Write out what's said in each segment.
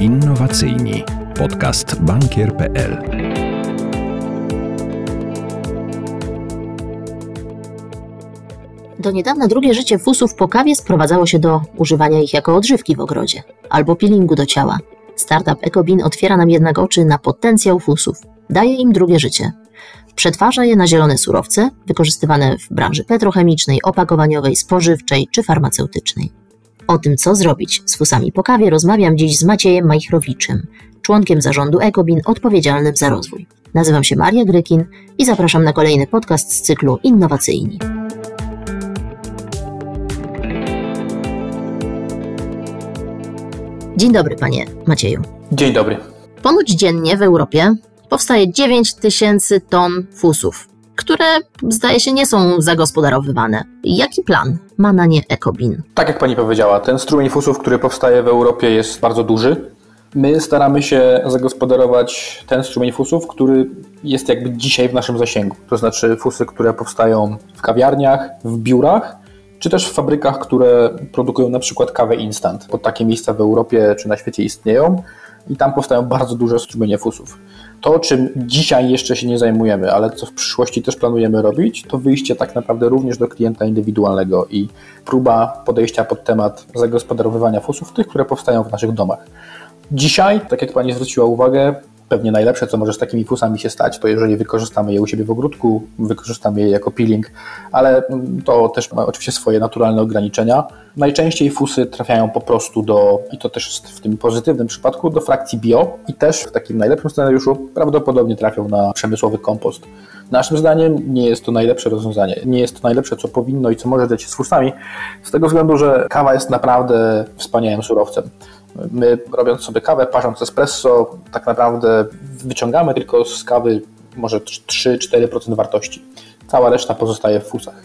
Innowacyjni. Podcast bankier.pl. Do niedawna drugie życie fusów po kawie sprowadzało się do używania ich jako odżywki w ogrodzie albo peelingu do ciała. Startup EcoBean otwiera nam jednak oczy na potencjał fusów. Daje im drugie życie. Przetwarza je na zielone surowce, wykorzystywane w branży petrochemicznej, opakowaniowej, spożywczej czy farmaceutycznej. O tym, co zrobić z fusami po kawie, rozmawiam dziś z Maciejem Majchrowiczem, członkiem zarządu EcoBean odpowiedzialnym za rozwój. Nazywam się Maria Grykin i zapraszam na kolejny podcast z cyklu Innowacyjni. Dzień dobry, panie Macieju. Dzień dobry. Ponoć dziennie w Europie powstaje 9 tysięcy ton fusów, które zdaje się nie są zagospodarowywane. Jaki plan ma na nie EcoBean? Tak jak pani powiedziała, ten strumień fusów, który powstaje w Europie jest bardzo duży. My staramy się zagospodarować ten strumień fusów, który jest jakby dzisiaj w naszym zasięgu. To znaczy fusy, które powstają w kawiarniach, w biurach, czy też w fabrykach, które produkują na przykład kawę instant. Bo takie miejsca w Europie czy na świecie istnieją i tam powstają bardzo duże strumienie fusów. To, czym dzisiaj jeszcze się nie zajmujemy, ale co w przyszłości też planujemy robić, to wyjście tak naprawdę również do klienta indywidualnego i próba podejścia pod temat zagospodarowywania fusów, tych, które powstają w naszych domach. Dzisiaj, tak jak Pani zwróciła uwagę, pewnie najlepsze, co może z takimi fusami się stać, to jeżeli wykorzystamy je u siebie w ogródku, wykorzystamy je jako peeling, ale to też ma oczywiście swoje naturalne ograniczenia. Najczęściej fusy trafiają po prostu do, i to też w tym pozytywnym przypadku, do frakcji bio i też w takim najlepszym scenariuszu prawdopodobnie trafią na przemysłowy kompost. Naszym zdaniem nie jest to najlepsze rozwiązanie. Nie jest to najlepsze, co powinno i co może dać się z fusami, z tego względu, że kawa jest naprawdę wspaniałym surowcem. My robiąc sobie kawę, parząc espresso, tak naprawdę wyciągamy tylko z kawy może 3-4% wartości. Cała reszta pozostaje w fusach.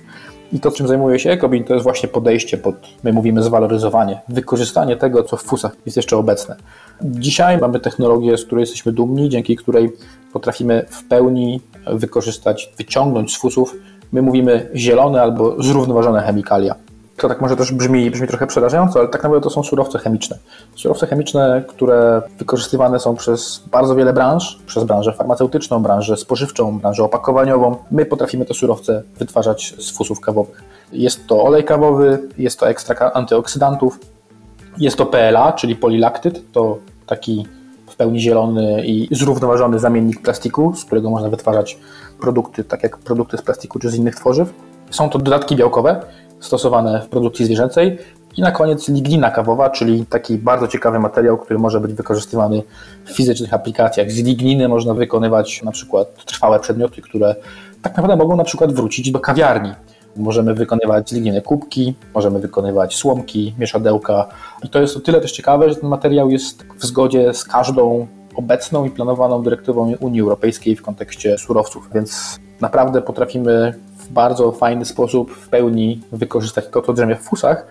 I to, czym zajmuje się EcoBean, to jest właśnie podejście pod, my mówimy zwaloryzowanie, wykorzystanie tego, co w fusach jest jeszcze obecne. Dzisiaj mamy technologię, z której jesteśmy dumni, dzięki której potrafimy w pełni wykorzystać, wyciągnąć z fusów, my mówimy zielone albo zrównoważone chemikalia. To tak może też brzmi, brzmi trochę przerażająco, ale tak naprawdę to są surowce chemiczne. Surowce chemiczne, które wykorzystywane są przez bardzo wiele branż, przez branżę farmaceutyczną, branżę spożywczą, branżę opakowaniową. My potrafimy te surowce wytwarzać z fusów kawowych. Jest to olej kawowy, jest to ekstrakt antyoksydantów, jest to PLA, czyli polilaktyd, to taki w pełni zielony i zrównoważony zamiennik plastiku, z którego można wytwarzać produkty, tak jak produkty z plastiku czy z innych tworzyw. Są to dodatki białkowe, stosowane w produkcji zwierzęcej. I na koniec lignina kawowa, czyli taki bardzo ciekawy materiał, który może być wykorzystywany w fizycznych aplikacjach. Z ligniny można wykonywać na przykład trwałe przedmioty, które tak naprawdę mogą na przykład wrócić do kawiarni. Możemy wykonywać ligniny kubki, możemy wykonywać słomki, mieszadełka. I to jest o tyle też ciekawe, że ten materiał jest w zgodzie z każdą obecną i planowaną dyrektywą Unii Europejskiej w kontekście surowców, więc naprawdę potrafimy w bardzo fajny sposób w pełni wykorzystać to, co drzemie w fusach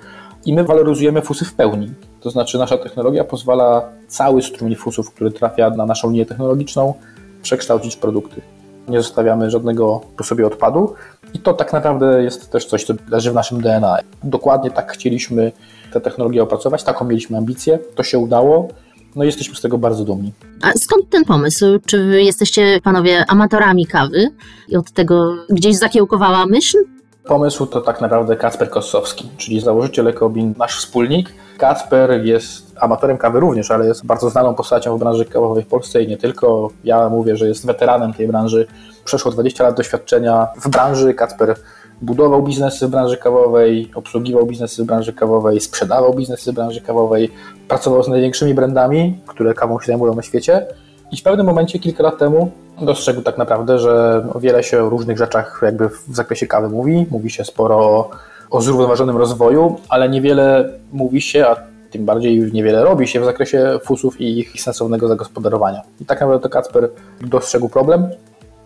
i my waloryzujemy fusy w pełni. To znaczy nasza technologia pozwala cały strumień fusów, który trafia na naszą linię technologiczną, przekształcić w produkty. Nie zostawiamy żadnego po sobie odpadu i to tak naprawdę jest też coś, co leży w naszym DNA. Dokładnie tak chcieliśmy tę technologię opracować, taką mieliśmy ambicję, to się udało no jesteśmy z tego bardzo dumni. A skąd ten pomysł? Czy wy jesteście panowie amatorami kawy i od tego gdzieś zakiełkowała myśl? Pomysł to tak naprawdę Kacper Kossowski, czyli założyciel Ekobin, nasz wspólnik. Kacper jest amatorem kawy również, ale jest bardzo znaną postacią w branży kawowej w Polsce i nie tylko. Ja mówię, że jest weteranem tej branży. Przeszło 20 lat doświadczenia w branży. Kacper budował biznesy w branży kawowej, obsługiwał biznesy w branży kawowej, sprzedawał biznesy w branży kawowej, pracował z największymi brandami, które kawą się zajmują na świecie. I w pewnym momencie, kilka lat temu, dostrzegł tak naprawdę, że wiele się o różnych rzeczach jakby w zakresie kawy mówi. Mówi się sporo o, o zrównoważonym rozwoju, ale niewiele mówi się, a tym bardziej już niewiele robi się w zakresie fusów i ich sensownego zagospodarowania. I tak naprawdę to Kacper dostrzegł problem,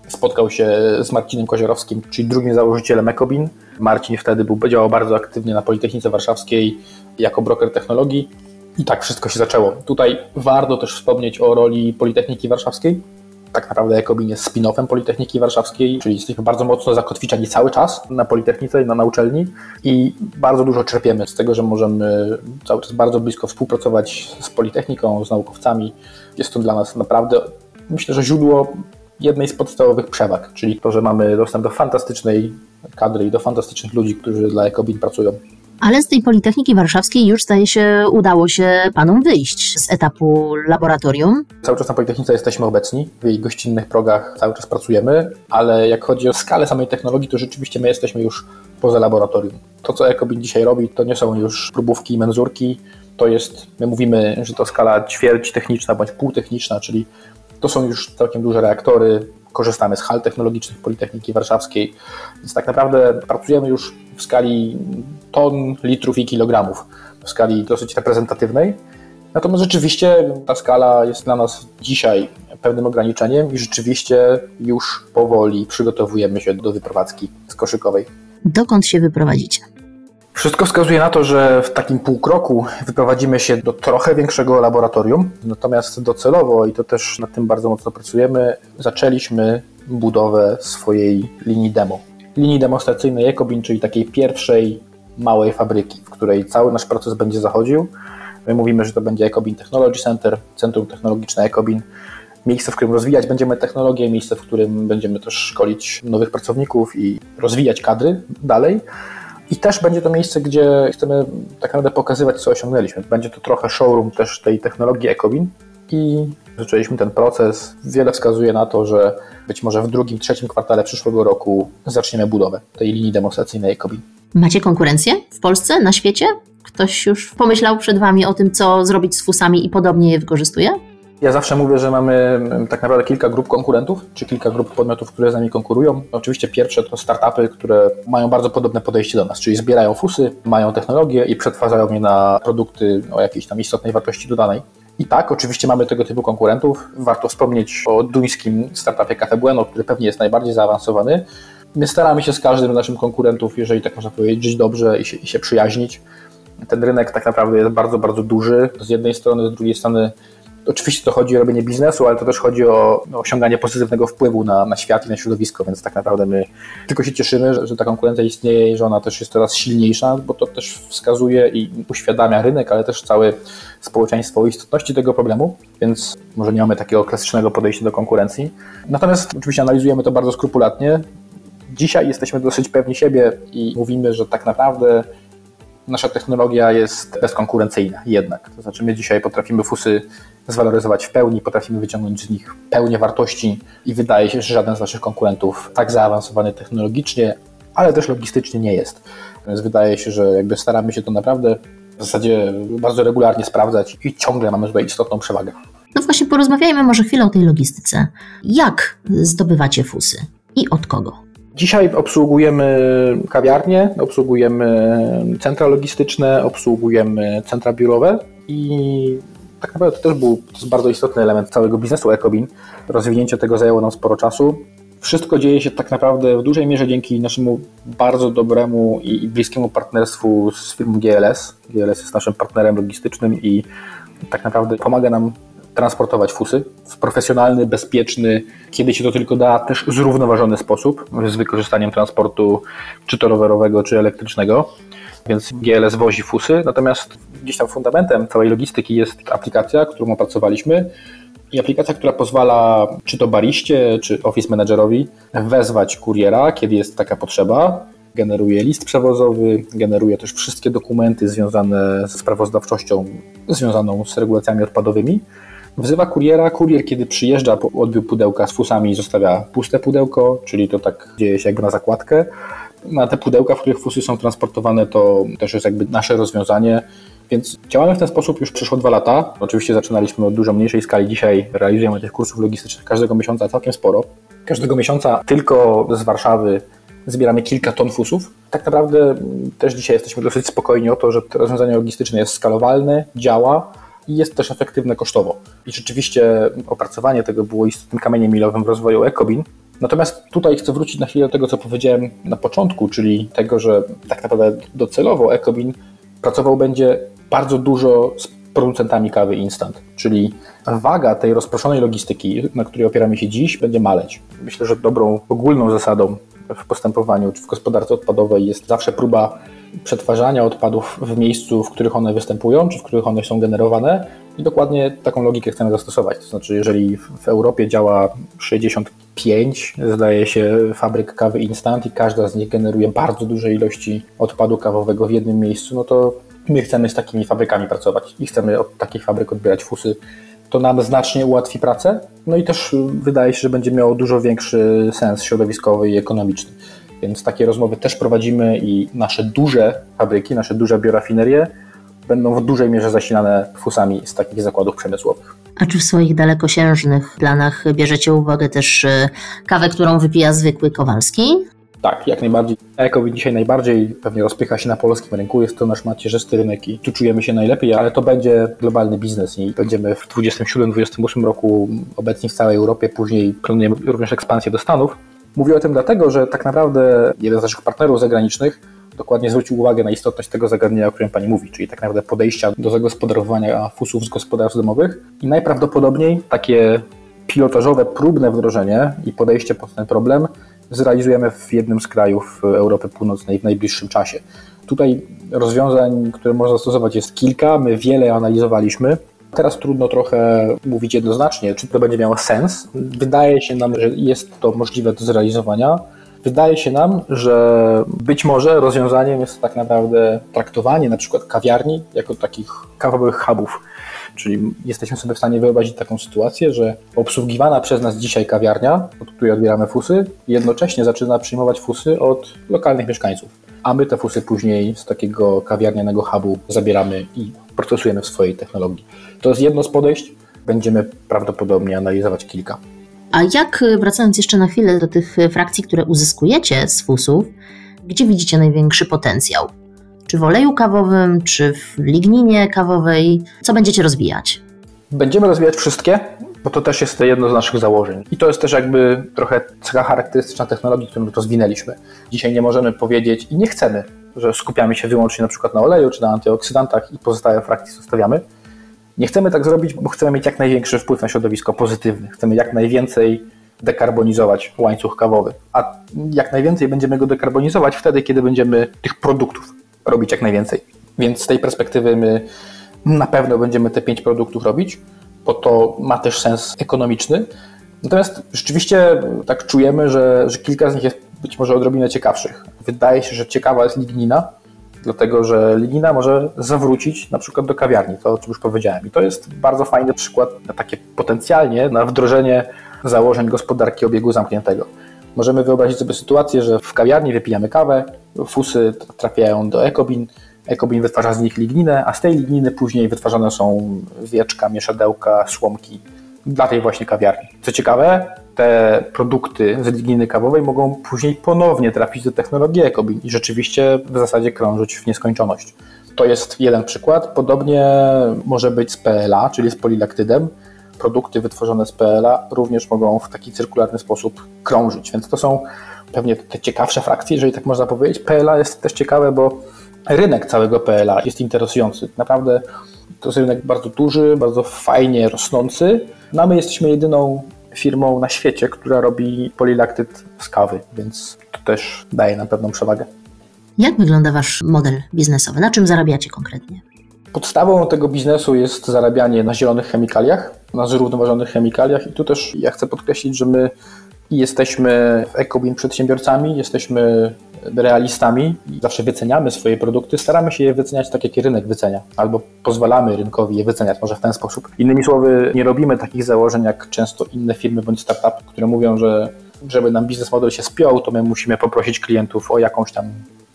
spotkał się z Marcinem Koziorowskim, czyli drugim założycielem Ecobin. Marcin wtedy był, działał bardzo aktywnie na Politechnice Warszawskiej jako broker technologii i tak wszystko się zaczęło. Tutaj warto też wspomnieć o roli Politechniki Warszawskiej. tak naprawdę Ekobin jest spin-offem Politechniki Warszawskiej, czyli jesteśmy bardzo mocno zakotwiczeni cały czas na Politechnice i na, na uczelni i bardzo dużo czerpiemy z tego, że możemy cały czas bardzo blisko współpracować z Politechniką, z naukowcami. Jest to dla nas naprawdę, myślę, że źródło jednej z podstawowych przewag, czyli to, że mamy dostęp do fantastycznej kadry i do fantastycznych ludzi, którzy dla Ekobin pracują. Ale z tej Politechniki Warszawskiej już zdaje się udało się panom wyjść z etapu laboratorium. Cały czas na Politechnice jesteśmy obecni, w jej gościnnych progach cały czas pracujemy, ale jak chodzi o skalę samej technologii, to rzeczywiście my jesteśmy już poza laboratorium. To, co Ekobin dzisiaj robi, to nie są już próbówki i menzurki, to jest, my mówimy, że to skala ćwierć techniczna bądź półtechniczna, czyli to są już całkiem duże reaktory, korzystamy z hal technologicznych Politechniki Warszawskiej, więc tak naprawdę pracujemy już w skali ton, litrów i kilogramów, w skali dosyć reprezentatywnej. Natomiast rzeczywiście ta skala jest dla nas dzisiaj pewnym ograniczeniem i rzeczywiście już powoli przygotowujemy się do wyprowadzki z koszykowej. Dokąd się wyprowadzicie? Wszystko wskazuje na to, że w takim półkroku wyprowadzimy się do trochę większego laboratorium, natomiast docelowo, i to też nad tym bardzo mocno pracujemy, zaczęliśmy budowę swojej linii demo. Linii demonstracyjnej Ecobin, czyli takiej pierwszej małej fabryki, w której cały nasz proces będzie zachodził. My mówimy, że to będzie Ecobin Technology Center, Centrum Technologiczne Ecobin, miejsce, w którym rozwijać będziemy technologię, miejsce, w którym będziemy też szkolić nowych pracowników i rozwijać kadry dalej. I też będzie to miejsce, gdzie chcemy tak naprawdę pokazywać, co osiągnęliśmy. Będzie to trochę showroom też tej technologii Ecobin i zaczęliśmy ten proces. Wiele wskazuje na to, że być może w drugim, trzecim kwartale przyszłego roku zaczniemy budowę tej linii demonstracyjnej Ecobin. Macie konkurencję w Polsce, na świecie? Ktoś już pomyślał przed Wami o tym, co zrobić z fusami i podobnie je wykorzystuje? Ja zawsze mówię, że mamy mm, tak naprawdę kilka grup konkurentów, czy kilka grup podmiotów, które z nami konkurują. Oczywiście pierwsze to startupy, które mają bardzo podobne podejście do nas, czyli zbierają fusy, mają technologię i przetwarzają je na produkty o jakiejś tam istotnej wartości dodanej. I tak, oczywiście mamy tego typu konkurentów. Warto wspomnieć o duńskim startupie Cafe Bueno, który pewnie jest najbardziej zaawansowany. My staramy się z każdym z naszych konkurentów, jeżeli tak można powiedzieć, żyć dobrze i się, i się przyjaźnić. Ten rynek tak naprawdę jest bardzo, bardzo duży. Z jednej strony, z drugiej strony Oczywiście to chodzi o robienie biznesu, ale to też chodzi o osiąganie pozytywnego wpływu na, na świat i na środowisko, więc tak naprawdę my tylko się cieszymy, że, że ta konkurencja istnieje i że ona też jest coraz silniejsza, bo to też wskazuje i uświadamia rynek, ale też całe społeczeństwo o istotności tego problemu, więc może nie mamy takiego klasycznego podejścia do konkurencji. Natomiast oczywiście analizujemy to bardzo skrupulatnie. Dzisiaj jesteśmy dosyć pewni siebie i mówimy, że tak naprawdę nasza technologia jest bezkonkurencyjna jednak. To znaczy my dzisiaj potrafimy fusy zwaloryzować w pełni, potrafimy wyciągnąć z nich pełnię wartości i wydaje się, że żaden z naszych konkurentów tak zaawansowany technologicznie, ale też logistycznie nie jest. Więc wydaje się, że jakby staramy się to naprawdę w zasadzie bardzo regularnie sprawdzać i ciągle mamy tutaj istotną przewagę. No właśnie, porozmawiajmy może chwilę o tej logistyce. Jak zdobywacie fusy i od kogo? Dzisiaj obsługujemy kawiarnie, obsługujemy centra logistyczne, obsługujemy centra biurowe i tak naprawdę to też był to bardzo istotny element całego biznesu Ecobin. Rozwinięcie tego zajęło nam sporo czasu. Wszystko dzieje się tak naprawdę w dużej mierze dzięki naszemu bardzo dobremu i bliskiemu partnerstwu z firmą GLS. GLS jest naszym partnerem logistycznym i tak naprawdę pomaga nam transportować fusy w profesjonalny, bezpieczny, kiedy się to tylko da, też zrównoważony sposób z wykorzystaniem transportu czy to rowerowego, czy elektrycznego. Więc GLS wozi fusy, natomiast gdzieś tam fundamentem całej logistyki jest aplikacja, którą opracowaliśmy i aplikacja, która pozwala czy to bariście, czy office managerowi wezwać kuriera, kiedy jest taka potrzeba, generuje list przewozowy, generuje też wszystkie dokumenty związane ze sprawozdawczością związaną z regulacjami odpadowymi. Wzywa kuriera, kurier kiedy przyjeżdża po odbiór pudełka z fusami zostawia puste pudełko, czyli to tak dzieje się jakby na zakładkę. Na te pudełka, w których fusy są transportowane to też jest jakby nasze rozwiązanie, więc działamy w ten sposób już przeszło dwa lata. Oczywiście zaczynaliśmy od dużo mniejszej skali. Dzisiaj realizujemy tych kursów logistycznych każdego miesiąca całkiem sporo. Każdego miesiąca tylko z Warszawy zbieramy kilka ton fusów. Tak naprawdę też dzisiaj jesteśmy dosyć spokojni o to, że to rozwiązanie logistyczne jest skalowalne, działa i jest też efektywne kosztowo. I rzeczywiście opracowanie tego było istotnym kamieniem milowym w rozwoju Ecobin. Natomiast tutaj chcę wrócić na chwilę do tego, co powiedziałem na początku, czyli tego, że tak naprawdę docelowo Ecobin pracował będzie bardzo dużo z producentami kawy instant, czyli waga tej rozproszonej logistyki, na której opieramy się dziś, będzie maleć. Myślę, że dobrą ogólną zasadą w postępowaniu w gospodarce odpadowej jest zawsze próba przetwarzania odpadów w miejscu, w których one występują, czy w których one są generowane. I dokładnie taką logikę chcemy zastosować. To znaczy, jeżeli w Europie działa 65, zdaje się, fabryk kawy instant i każda z nich generuje bardzo duże ilości odpadu kawowego w jednym miejscu, no to my chcemy z takimi fabrykami pracować i chcemy od takich fabryk odbierać fusy. To nam znacznie ułatwi pracę, no i też wydaje się, że będzie miało dużo większy sens środowiskowy i ekonomiczny. Więc takie rozmowy też prowadzimy i nasze duże fabryki, nasze duże biorafinerie będą w dużej mierze zasilane fusami z takich zakładów przemysłowych. A czy w swoich dalekosiężnych planach bierzecie uwagę też e, kawę, którą wypija zwykły Kowalski? Tak, jak najbardziej. Eko dzisiaj najbardziej pewnie rozpycha się na polskim rynku. Jest to nasz macierzysty rynek i tu czujemy się najlepiej, ale to będzie globalny biznes i będziemy w 2027-2028 roku obecni w całej Europie. Później planujemy również ekspansję do Stanów. Mówię o tym dlatego, że tak naprawdę jeden z naszych partnerów zagranicznych dokładnie zwrócił uwagę na istotność tego zagadnienia, o którym Pani mówi, czyli tak naprawdę podejścia do zagospodarowania fusów z gospodarstw domowych i najprawdopodobniej takie pilotażowe, próbne wdrożenie i podejście pod ten problem zrealizujemy w jednym z krajów Europy Północnej w najbliższym czasie. Tutaj rozwiązań, które można stosować jest kilka, my wiele analizowaliśmy. Teraz trudno trochę mówić jednoznacznie, czy to będzie miało sens. Wydaje się nam, że jest to możliwe do zrealizowania. Wydaje się nam, że być może rozwiązaniem jest tak naprawdę traktowanie na przykład kawiarni jako takich kawowych hubów. Czyli jesteśmy sobie w stanie wyobrazić taką sytuację, że obsługiwana przez nas dzisiaj kawiarnia, od której odbieramy fusy, jednocześnie zaczyna przyjmować fusy od lokalnych mieszkańców. A my te fusy później z takiego kawiarnianego hubu zabieramy i procesujemy w swojej technologii. To jest jedno z podejść. Będziemy prawdopodobnie analizować kilka. A jak, y, wracając jeszcze na chwilę do tych y, frakcji, które uzyskujecie z fusów, gdzie widzicie największy potencjał? Czy w oleju kawowym, czy w ligninie kawowej? Co będziecie rozwijać? Będziemy rozwijać wszystkie, bo to też jest jedno z naszych założeń. I to jest też jakby trochę cecha charakterystyczna technologii, którą rozwinęliśmy. Dzisiaj nie możemy powiedzieć i nie chcemy, że skupiamy się wyłącznie na przykład na oleju czy na antyoksydantach i pozostałe frakcje zostawiamy nie chcemy tak zrobić, bo chcemy mieć jak największy wpływ na środowisko pozytywny. Chcemy jak najwięcej dekarbonizować łańcuch kawowy. A jak najwięcej będziemy go dekarbonizować wtedy, kiedy będziemy tych produktów robić jak najwięcej. Więc z tej perspektywy my na pewno będziemy te pięć produktów robić, bo to ma też sens ekonomiczny. Natomiast rzeczywiście tak czujemy, że, że kilka z nich jest być może odrobinę ciekawszych. Wydaje się, że ciekawa jest lignina, dlatego że lignina może zawrócić na przykład do kawiarni, to o czym już powiedziałem. I to jest bardzo fajny przykład na takie potencjalnie na wdrożenie założeń gospodarki obiegu zamkniętego. Możemy wyobrazić sobie sytuację, że w kawiarni wypijamy kawę, fusy trafiają do ekobin, ekobin wytwarza z nich ligninę, a z tej ligniny później wytwarzane są wieczka, mieszadełka, słomki dla tej właśnie kawiarni. Co ciekawe, te produkty z ligniny kawowej mogą później ponownie trafić do technologii EcoBean i rzeczywiście w zasadzie krążyć w nieskończoność. To jest jeden przykład. Podobnie może być z PLA, czyli z polilaktydem. Produkty wytworzone z PLA również mogą w taki cyrkularny sposób krążyć, więc to są pewnie te ciekawsze frakcje, jeżeli tak można powiedzieć. PLA jest też ciekawe, bo rynek całego PLA jest interesujący. Naprawdę to jest rynek bardzo duży, bardzo fajnie rosnący. No a my jesteśmy jedyną firmą na świecie, która robi polilaktyd z kawy, więc to też daje nam pewną przewagę. Jak wygląda Wasz model biznesowy? Na czym zarabiacie konkretnie? Podstawą tego biznesu jest zarabianie na zielonych chemikaliach, na zrównoważonych chemikaliach i tu też ja chcę podkreślić, że my jesteśmy EcoBean przedsiębiorcami, jesteśmy realistami zawsze wyceniamy swoje produkty, staramy się je wyceniać tak, jak rynek wycenia, albo pozwalamy rynkowi je wyceniać, może w ten sposób. Innymi słowy, nie robimy takich założeń jak często inne firmy bądź startupy, które mówią, że żeby nam biznes model się spiął, to my musimy poprosić klientów o jakąś tam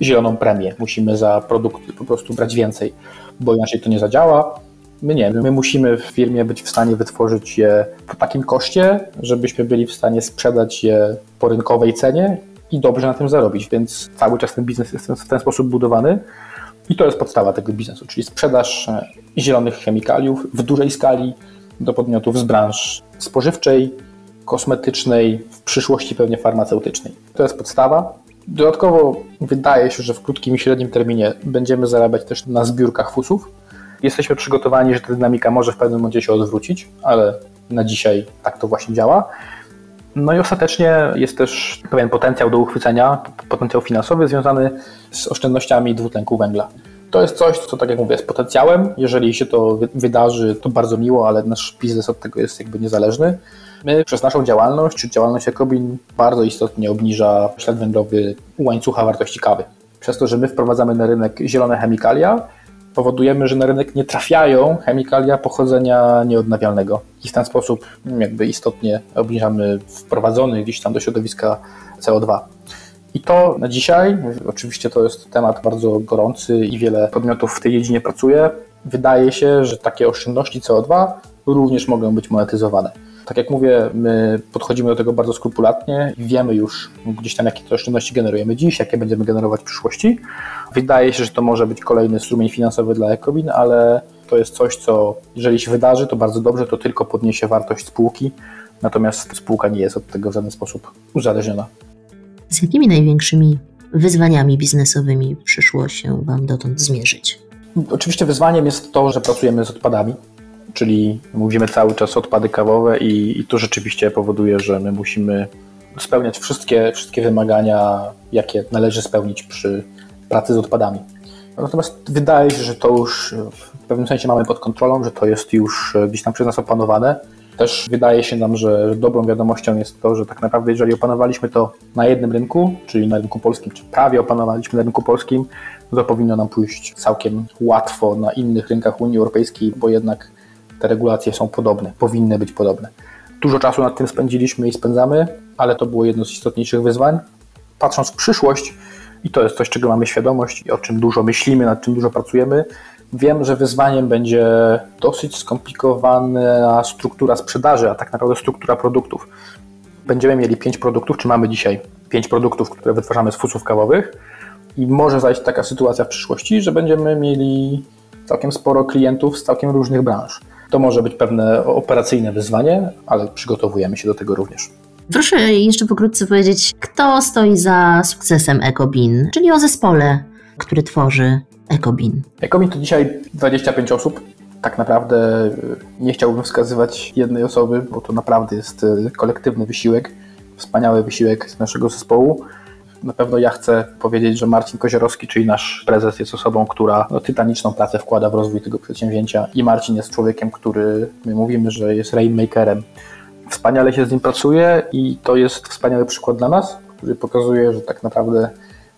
zieloną premię. Musimy za produkty po prostu brać więcej, bo inaczej to nie zadziała. My nie, my musimy w firmie być w stanie wytworzyć je po takim koszcie, żebyśmy byli w stanie sprzedać je po rynkowej cenie i dobrze na tym zarobić, więc cały czas ten biznes jest w ten sposób budowany. I to jest podstawa tego biznesu, czyli sprzedaż e, zielonych chemikaliów w dużej skali do podmiotów z branż spożywczej, kosmetycznej, w przyszłości pewnie farmaceutycznej. To jest podstawa. Dodatkowo wydaje się, że w krótkim i średnim terminie będziemy zarabiać też na zbiórkach fusów. Jesteśmy przygotowani, że ta dynamika może w pewnym momencie się odwrócić, ale na dzisiaj tak to właśnie działa. No i ostatecznie jest też pewien potencjał do uchwycenia, potencjał finansowy związany z oszczędnościami dwutlenku węgla. To jest coś, co tak jak mówię, jest potencjałem. Jeżeli się to wydarzy, to bardzo miło, ale nasz biznes od tego jest jakby niezależny. My przez naszą działalność, czy działalność Ekobin bardzo istotnie obniża ślad węglowy łańcucha wartości kawy. Przez to, że my wprowadzamy na rynek zielone chemikalia, powodujemy, że na rynek nie trafiają chemikalia pochodzenia nieodnawialnego i w ten sposób jakby istotnie obniżamy wprowadzony gdzieś tam do środowiska CO2. I to na dzisiaj, oczywiście to jest temat bardzo gorący i wiele podmiotów w tej dziedzinie pracuje. Wydaje się, że takie oszczędności CO2 również mogą być monetyzowane. Tak jak mówię, my podchodzimy do tego bardzo skrupulatnie i wiemy już gdzieś tam, jakie te oszczędności generujemy dziś, jakie będziemy generować w przyszłości. Wydaje się, że to może być kolejny strumień finansowy dla Ecobin, ale to jest coś, co jeżeli się wydarzy, to bardzo dobrze, to tylko podniesie wartość spółki, natomiast spółka nie jest od tego w żaden sposób uzależniona. Z jakimi największymi wyzwaniami biznesowymi przyszło się Wam dotąd zmierzyć? Oczywiście wyzwaniem jest to, że pracujemy z odpadami, czyli mówimy cały czas odpady kawowe i, i to rzeczywiście powoduje, że my musimy spełniać wszystkie, wszystkie wymagania, jakie należy spełnić przy pracy z odpadami. Natomiast wydaje się, że to już w pewnym sensie mamy pod kontrolą, że to jest już gdzieś tam przez nas opanowane. Też wydaje się nam, że dobrą wiadomością jest to, że tak naprawdę jeżeli opanowaliśmy to na jednym rynku, czyli na rynku polskim, czy prawie opanowaliśmy na rynku polskim, to powinno nam pójść całkiem łatwo na innych rynkach Unii Europejskiej, bo jednak te regulacje są podobne, powinny być podobne. Dużo czasu nad tym spędziliśmy i spędzamy, ale to było jedno z istotniejszych wyzwań. Patrząc w przyszłość, i to jest coś, czego mamy świadomość i o czym dużo myślimy, nad czym dużo pracujemy, wiem, że wyzwaniem będzie dosyć skomplikowana struktura sprzedaży, a tak naprawdę struktura produktów. Będziemy mieli pięć produktów, czy mamy dzisiaj pięć produktów, które wytwarzamy z fusów kawowych i może zajść taka sytuacja w przyszłości, że będziemy mieli całkiem sporo klientów z całkiem różnych branż. To może być pewne operacyjne wyzwanie, ale przygotowujemy się do tego również. Proszę jeszcze pokrótce powiedzieć, kto stoi za sukcesem EcoBin, czyli o zespole, który tworzy EcoBin. EcoBin to dzisiaj 25 osób. Tak naprawdę nie chciałbym wskazywać jednej osoby, bo to naprawdę jest e, kolektywny wysiłek, wspaniały wysiłek naszego zespołu. Na pewno ja chcę powiedzieć, że Marcin Kozierowski, czyli nasz prezes, jest osobą, która no, tytaniczną pracę wkłada w rozwój tego przedsięwzięcia i Marcin jest człowiekiem, który my mówimy, że jest rainmakerem. Wspaniale się z nim pracuje i to jest wspaniały przykład dla nas, który pokazuje, że tak naprawdę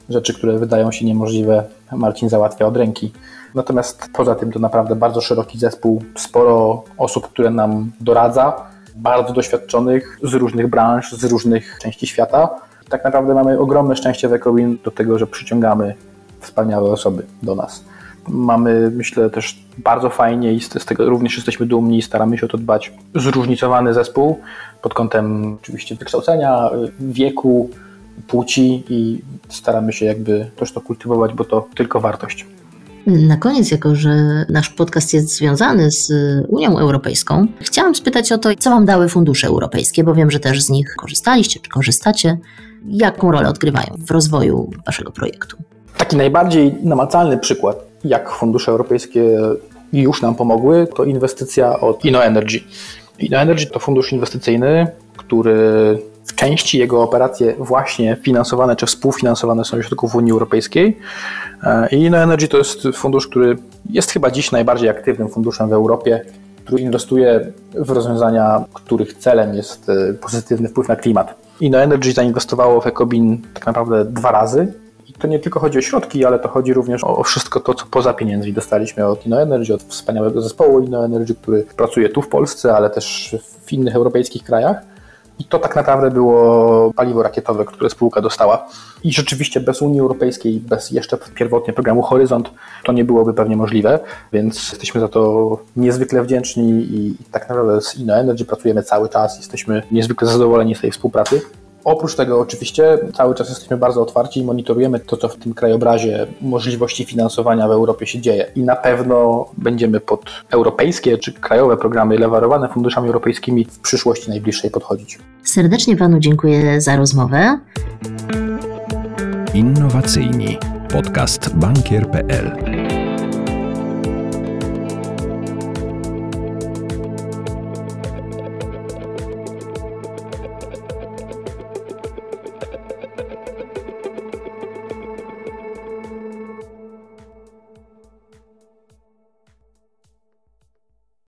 rzeczy, które wydają się niemożliwe, Marcin załatwia od ręki. Natomiast poza tym to naprawdę bardzo szeroki zespół, sporo osób, które nam doradza, bardzo doświadczonych z różnych branż, z różnych części świata tak naprawdę mamy ogromne szczęście w Ecowin do tego, że przyciągamy wspaniałe osoby do nas. Mamy, myślę, też bardzo fajnie i z tego również jesteśmy dumni i staramy się o to dbać. Zróżnicowany zespół pod kątem oczywiście wykształcenia, wieku, płci i staramy się jakby też to kultywować, bo to tylko wartość. Na koniec, jako że nasz podcast jest związany z Unią Europejską, chciałam spytać o to, co Wam dały fundusze europejskie, bo wiem, że też z nich korzystaliście czy korzystacie jaką rolę odgrywają w rozwoju Waszego projektu? Taki najbardziej namacalny przykład, jak fundusze europejskie już nam pomogły, to inwestycja od InnoEnergy. InnoEnergy to fundusz inwestycyjny, który w części jego operacje właśnie finansowane czy współfinansowane są ze środków Unii Europejskiej. I InnoEnergy to jest fundusz, który jest chyba dziś najbardziej aktywnym funduszem w Europie, który inwestuje w rozwiązania, których celem jest e, pozytywny wpływ na klimat. InnoEnergy zainwestowało w Ecobin tak naprawdę dwa razy. I to nie tylko chodzi o środki, ale to chodzi również o wszystko to, co poza pieniędzmi dostaliśmy od InnoEnergy, od wspaniałego zespołu InnoEnergy, który pracuje tu w Polsce, ale też w innych europejskich krajach. I to tak naprawdę było paliwo rakietowe, które spółka dostała. I rzeczywiście bez Unii Europejskiej, bez jeszcze pierwotnie programu Horyzont, to nie byłoby pewnie możliwe, więc jesteśmy za to niezwykle wdzięczni i tak naprawdę z InnoEnergy pracujemy cały czas. Jesteśmy niezwykle zadowoleni z tej współpracy. Oprócz tego oczywiście cały czas jesteśmy bardzo otwarci i monitorujemy to, co w tym krajobrazie możliwości finansowania w Europie się dzieje. I na pewno będziemy pod europejskie czy krajowe programy lewarowane funduszami europejskimi w przyszłości najbliższej podchodzić. Serdecznie Panu dziękuję za rozmowę. Innowacyjni. Podcast bankier.pl